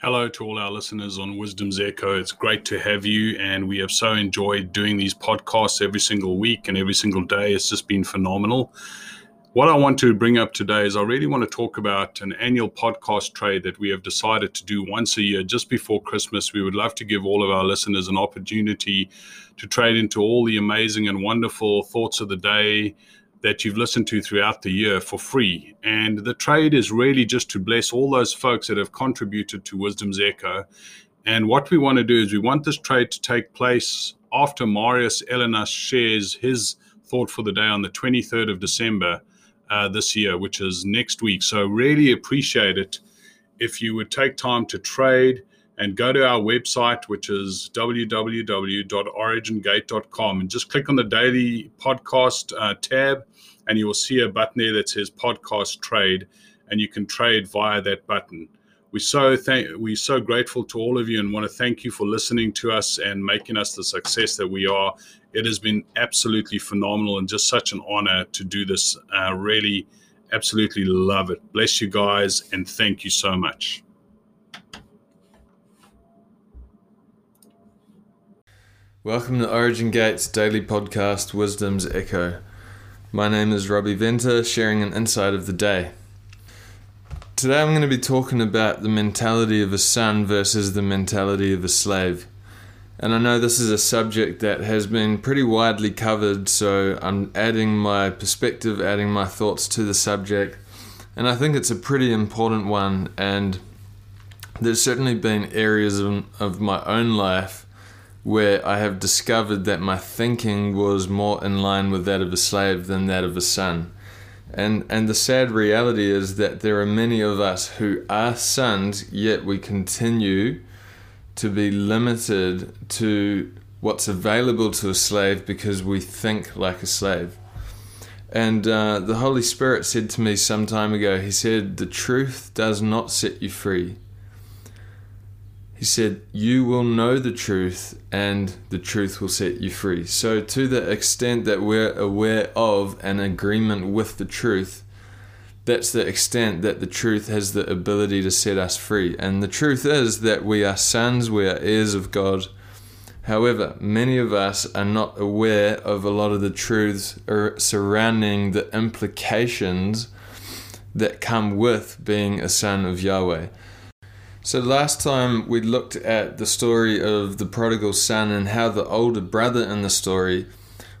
Hello to all our listeners on Wisdom's Echo. It's great to have you, and we have so enjoyed doing these podcasts every single week and every single day. It's just been phenomenal. What I want to bring up today is I really want to talk about an annual podcast trade that we have decided to do once a year just before Christmas. We would love to give all of our listeners an opportunity to trade into all the amazing and wonderful thoughts of the day that you've listened to throughout the year for free. And the trade is really just to bless all those folks that have contributed to Wisdom's Echo. And what we want to do is we want this trade to take place after Marius Elenas shares his thought for the day on the 23rd of December uh, this year, which is next week. So, really appreciate it if you would take time to trade and go to our website, which is www.origingate.com, and just click on the daily podcast uh, tab, and you will see a button there that says podcast trade, and you can trade via that button. We so thank we're so grateful to all of you and want to thank you for listening to us and making us the success that we are. It has been absolutely phenomenal and just such an honor to do this. Uh, really, absolutely love it. Bless you guys and thank you so much. Welcome to Origin Gates daily podcast, Wisdom's Echo. My name is Robbie Venter, sharing an insight of the day. Today I'm going to be talking about the mentality of a son versus the mentality of a slave. And I know this is a subject that has been pretty widely covered, so I'm adding my perspective, adding my thoughts to the subject. And I think it's a pretty important one, and there's certainly been areas of, of my own life where I have discovered that my thinking was more in line with that of a slave than that of a son. And, and the sad reality is that there are many of us who are sons, yet we continue to be limited to what's available to a slave because we think like a slave. And uh, the Holy Spirit said to me some time ago, He said, The truth does not set you free he said, You will know the truth, and the truth will set you free. So, to the extent that we're aware of an agreement with the truth, that's the extent that the truth has the ability to set us free. And the truth is that we are sons, we are heirs of God. However, many of us are not aware of a lot of the truths surrounding the implications that come with being a son of Yahweh. So, last time we looked at the story of the prodigal son and how the older brother in the story,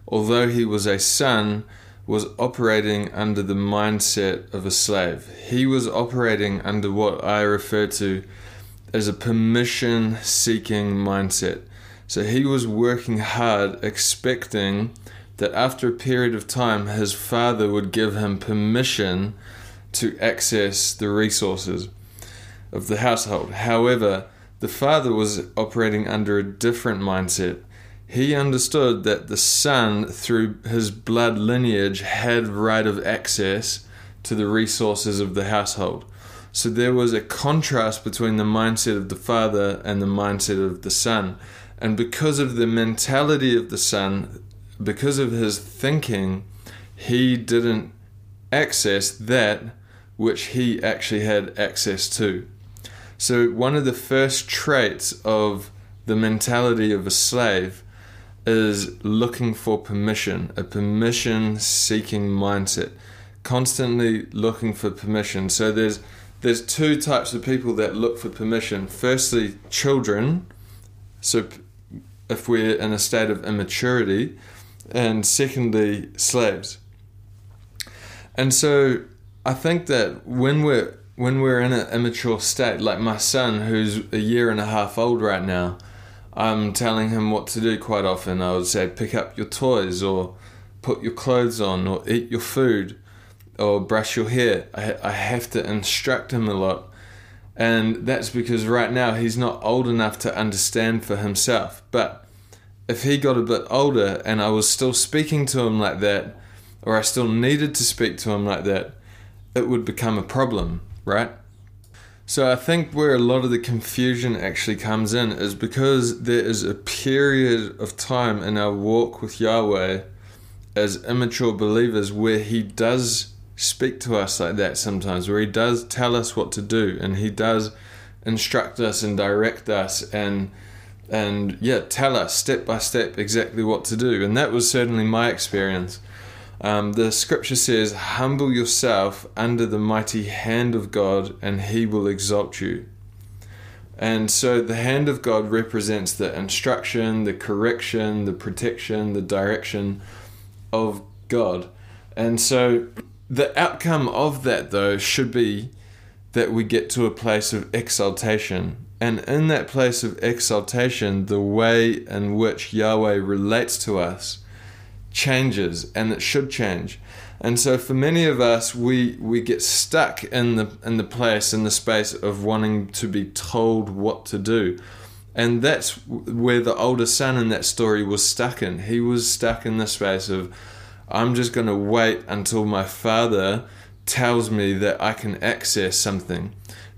although he was a son, was operating under the mindset of a slave. He was operating under what I refer to as a permission seeking mindset. So, he was working hard, expecting that after a period of time, his father would give him permission to access the resources of the household. However, the father was operating under a different mindset. He understood that the son, through his blood lineage, had right of access to the resources of the household. So there was a contrast between the mindset of the father and the mindset of the son. And because of the mentality of the son, because of his thinking, he didn't access that which he actually had access to. So, one of the first traits of the mentality of a slave is looking for permission, a permission seeking mindset, constantly looking for permission. So, there's there's two types of people that look for permission. Firstly, children. So, if we're in a state of immaturity, and secondly, slaves. And so, I think that when we're when we're in an immature state, like my son, who's a year and a half old right now, I'm telling him what to do quite often. I would say, pick up your toys, or put your clothes on, or eat your food, or brush your hair. I, I have to instruct him a lot. And that's because right now he's not old enough to understand for himself. But if he got a bit older and I was still speaking to him like that, or I still needed to speak to him like that, it would become a problem right? So I think where a lot of the confusion actually comes in is because there is a period of time in our walk with Yahweh as immature believers where He does speak to us like that sometimes, where He does tell us what to do and He does instruct us and direct us and and yeah, tell us step by step exactly what to do. And that was certainly my experience. Um, the scripture says, Humble yourself under the mighty hand of God, and he will exalt you. And so the hand of God represents the instruction, the correction, the protection, the direction of God. And so the outcome of that, though, should be that we get to a place of exaltation. And in that place of exaltation, the way in which Yahweh relates to us changes and it should change. And so for many of us we we get stuck in the in the place in the space of wanting to be told what to do. And that's where the older son in that story was stuck in. He was stuck in the space of I'm just going to wait until my father tells me that I can access something.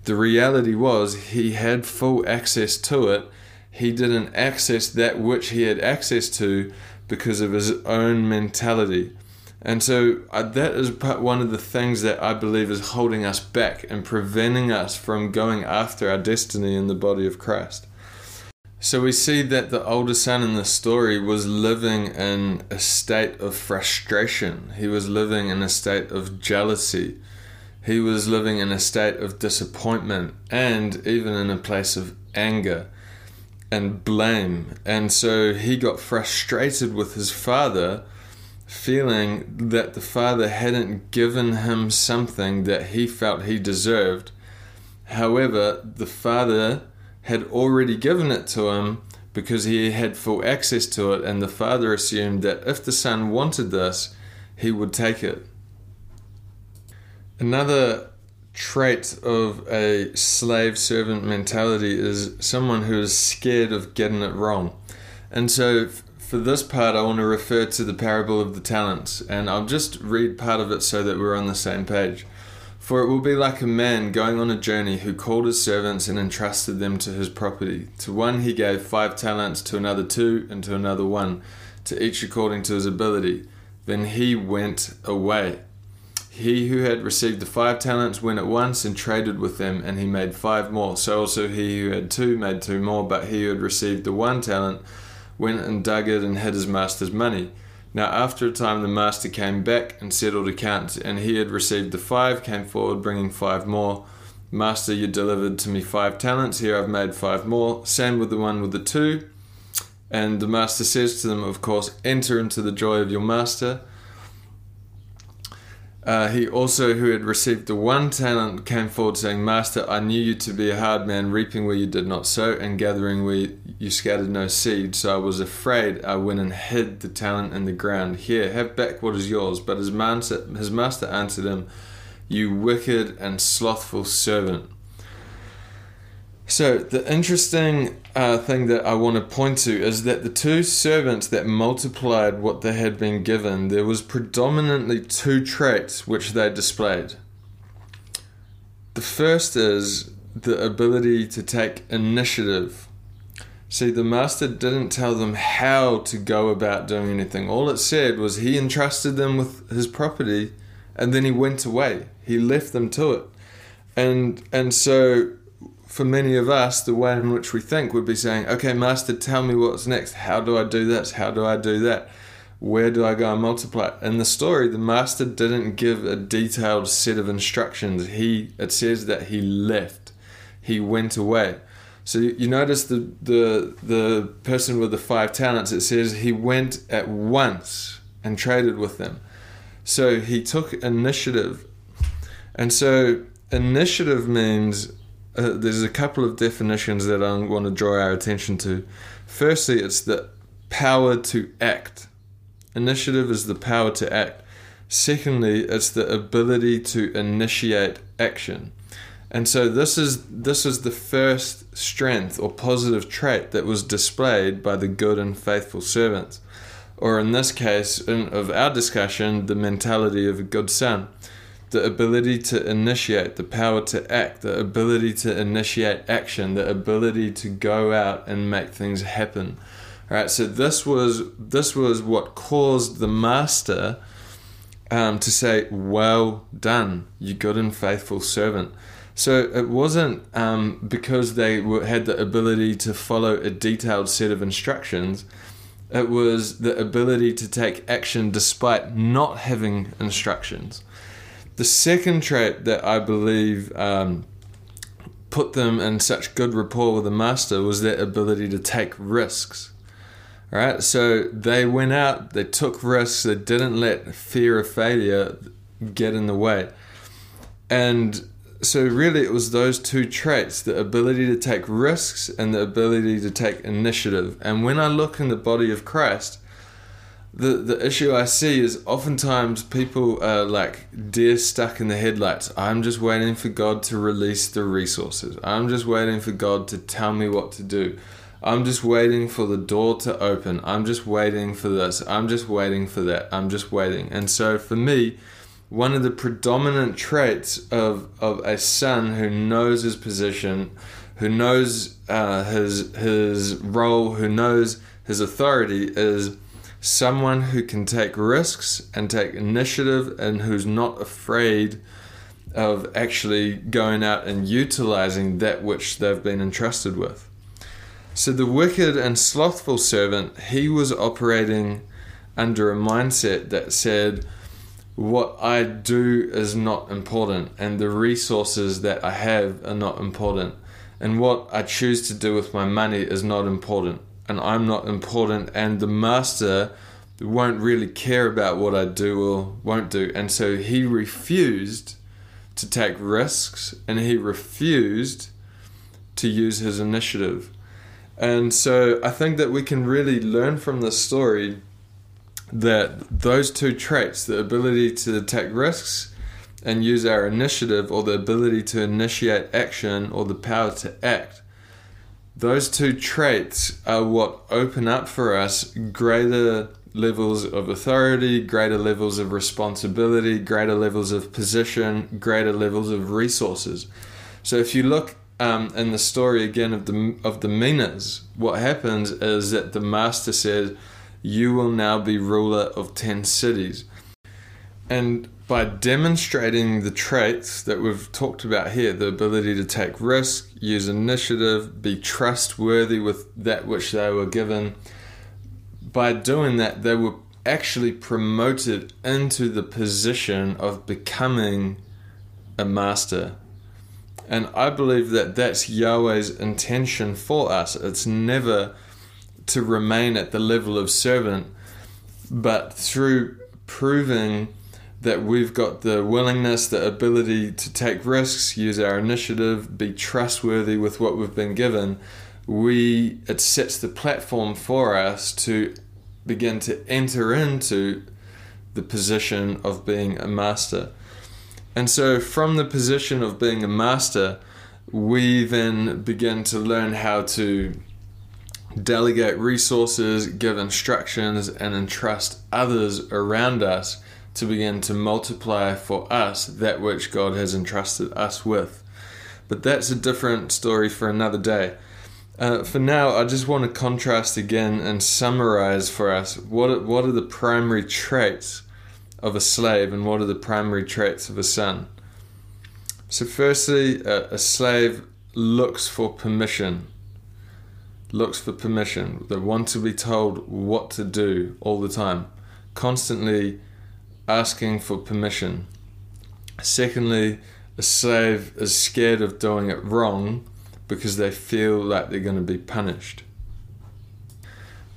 The reality was he had full access to it. He didn't access that which he had access to because of his own mentality. And so uh, that is one of the things that I believe is holding us back and preventing us from going after our destiny in the body of Christ. So we see that the older son in the story was living in a state of frustration. He was living in a state of jealousy. He was living in a state of disappointment and even in a place of anger and blame. And so he got frustrated with his father, feeling that the father hadn't given him something that he felt he deserved. However, the father had already given it to him because he had full access to it, and the father assumed that if the son wanted this, he would take it. Another trait of a slave servant mentality is someone who is scared of getting it wrong. And so, for this part, I want to refer to the parable of the talents, and I'll just read part of it so that we're on the same page. For it will be like a man going on a journey who called his servants and entrusted them to his property. To one he gave five talents, to another two, and to another one, to each according to his ability. Then he went away. He who had received the five talents went at once and traded with them, and he made five more. So also he who had two made two more, but he who had received the one talent went and dug it and hid his master's money. Now after a time the master came back and settled accounts, and he had received the five, came forward bringing five more. Master, you delivered to me five talents, here I've made five more. Same with the one with the two. And the master says to them, of course, enter into the joy of your master. Uh, he also, who had received the one talent, came forward saying, Master, I knew you to be a hard man, reaping where you did not sow, and gathering where you scattered no seed. So I was afraid. I went and hid the talent in the ground. Here, have back what is yours. But his master, his master answered him, You wicked and slothful servant. So, the interesting uh, thing that I want to point to is that the two servants that multiplied what they had been given, there was predominantly two traits which they displayed. The first is the ability to take initiative. See, the master didn't tell them how to go about doing anything. All it said was he entrusted them with his property and then he went away. He left them to it. And and so for many of us, the way in which we think would be saying, okay, Master, tell me what's next. How do I do this? How do I do that? Where do I go and multiply? In the story, the Master didn't give a detailed set of instructions. He it says that he left. He went away. So you notice the the the person with the five talents, it says he went at once and traded with them. So he took initiative. And so initiative means uh, there's a couple of definitions that I want to draw our attention to. Firstly, it's the power to act. Initiative is the power to act. Secondly, it's the ability to initiate action. And so this is this is the first strength or positive trait that was displayed by the good and faithful servants. Or in this case, in, of our discussion, the mentality of a good son the ability to initiate, the power to act, the ability to initiate action, the ability to go out and make things happen. All right, so this was this was what caused the master um, to say, "Well done, you good and faithful servant." So it wasn't um, because they were, had the ability to follow a detailed set of instructions. It was the ability to take action despite not having instructions. The second trait that I believe um, put them in such good rapport with the master was their ability to take risks. Right? So they went out, they took risks, they didn't let fear of failure get in the way. And so really it was those two traits the ability to take risks and the ability to take initiative and when i look in the body of christ the the issue i see is oftentimes people are like deer stuck in the headlights. I'm just waiting for god to release the resources. I'm just waiting for god to tell me what to do. I'm just waiting for the door to open. I'm just waiting for this. I'm just waiting for that. I'm just waiting. And so for me one of the predominant traits of, of a son who knows his position, who knows uh, his his role, who knows his authority, is someone who can take risks and take initiative, and who's not afraid of actually going out and utilizing that which they've been entrusted with. So the wicked and slothful servant, he was operating under a mindset that said what I do is not important, and the resources that I have are not important, and what I choose to do with my money is not important, and I'm not important, and the master won't really care about what I do or won't do. And so he refused to take risks and he refused to use his initiative. And so I think that we can really learn from this story that those two traits, the ability to take risks and use our initiative, or the ability to initiate action, or the power to act, those two traits are what open up for us greater levels of authority, greater levels of responsibility, greater levels of position, greater levels of resources. So if you look um, in the story again of the of the minas, what happens is that the master says you will now be ruler of 10 cities. And by demonstrating the traits that we've talked about here the ability to take risk, use initiative, be trustworthy with that which they were given by doing that, they were actually promoted into the position of becoming a master. And I believe that that's Yahweh's intention for us. It's never to remain at the level of servant, but through proving that we've got the willingness, the ability to take risks, use our initiative, be trustworthy with what we've been given, we it sets the platform for us to begin to enter into the position of being a master. And so from the position of being a master, we then begin to learn how to delegate resources, give instructions, and entrust others around us to begin to multiply for us that which God has entrusted us with. But that's a different story for another day. Uh, for now, I just want to contrast again and summarize for us what are, what are the primary traits of a slave and what are the primary traits of a son. So, firstly, a, a slave looks for permission looks for permission. They want to be told what to do all the time, constantly asking for permission. Secondly, a slave is scared of doing it wrong because they feel like they're going to be punished.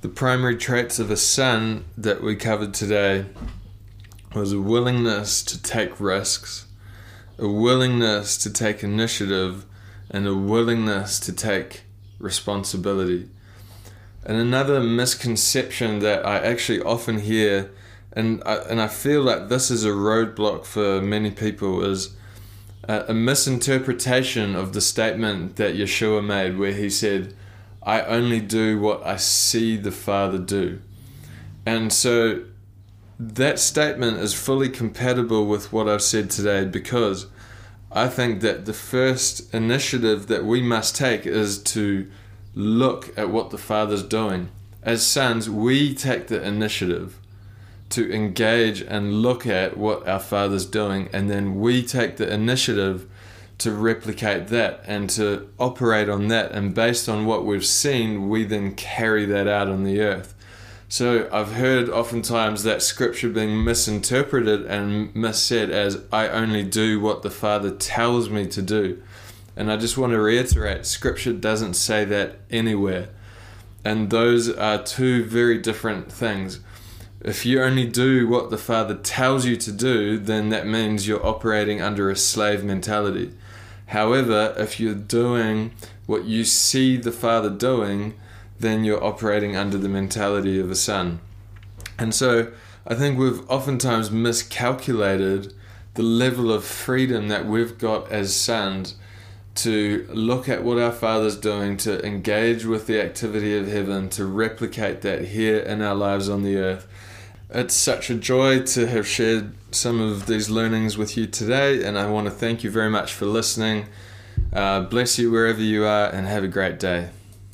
The primary traits of a son that we covered today was a willingness to take risks, a willingness to take initiative, and a willingness to take responsibility. And another misconception that I actually often hear, and I, and I feel like this is a roadblock for many people, is a, a misinterpretation of the statement that Yeshua made, where he said, I only do what I see the Father do. And so that statement is fully compatible with what I've said today because I think that the first initiative that we must take is to look at what the Father's doing. As sons, we take the initiative to engage and look at what our Father's doing, and then we take the initiative to replicate that and to operate on that. And based on what we've seen, we then carry that out on the earth. So I've heard oftentimes that scripture being misinterpreted and missaid as, I only do what the Father tells me to do. And I just want to reiterate scripture doesn't say that anywhere. And those are two very different things. If you only do what the Father tells you to do, then that means you're operating under a slave mentality. However, if you're doing what you see the Father doing, then you're operating under the mentality of a son. And so I think we've oftentimes miscalculated the level of freedom that we've got as sons to look at what our Father's doing, to engage with the activity of heaven, to replicate that here in our lives on the earth. It's such a joy to have shared some of these learnings with you today, and I want to thank you very much for listening. Uh, bless you wherever you are, and have a great day.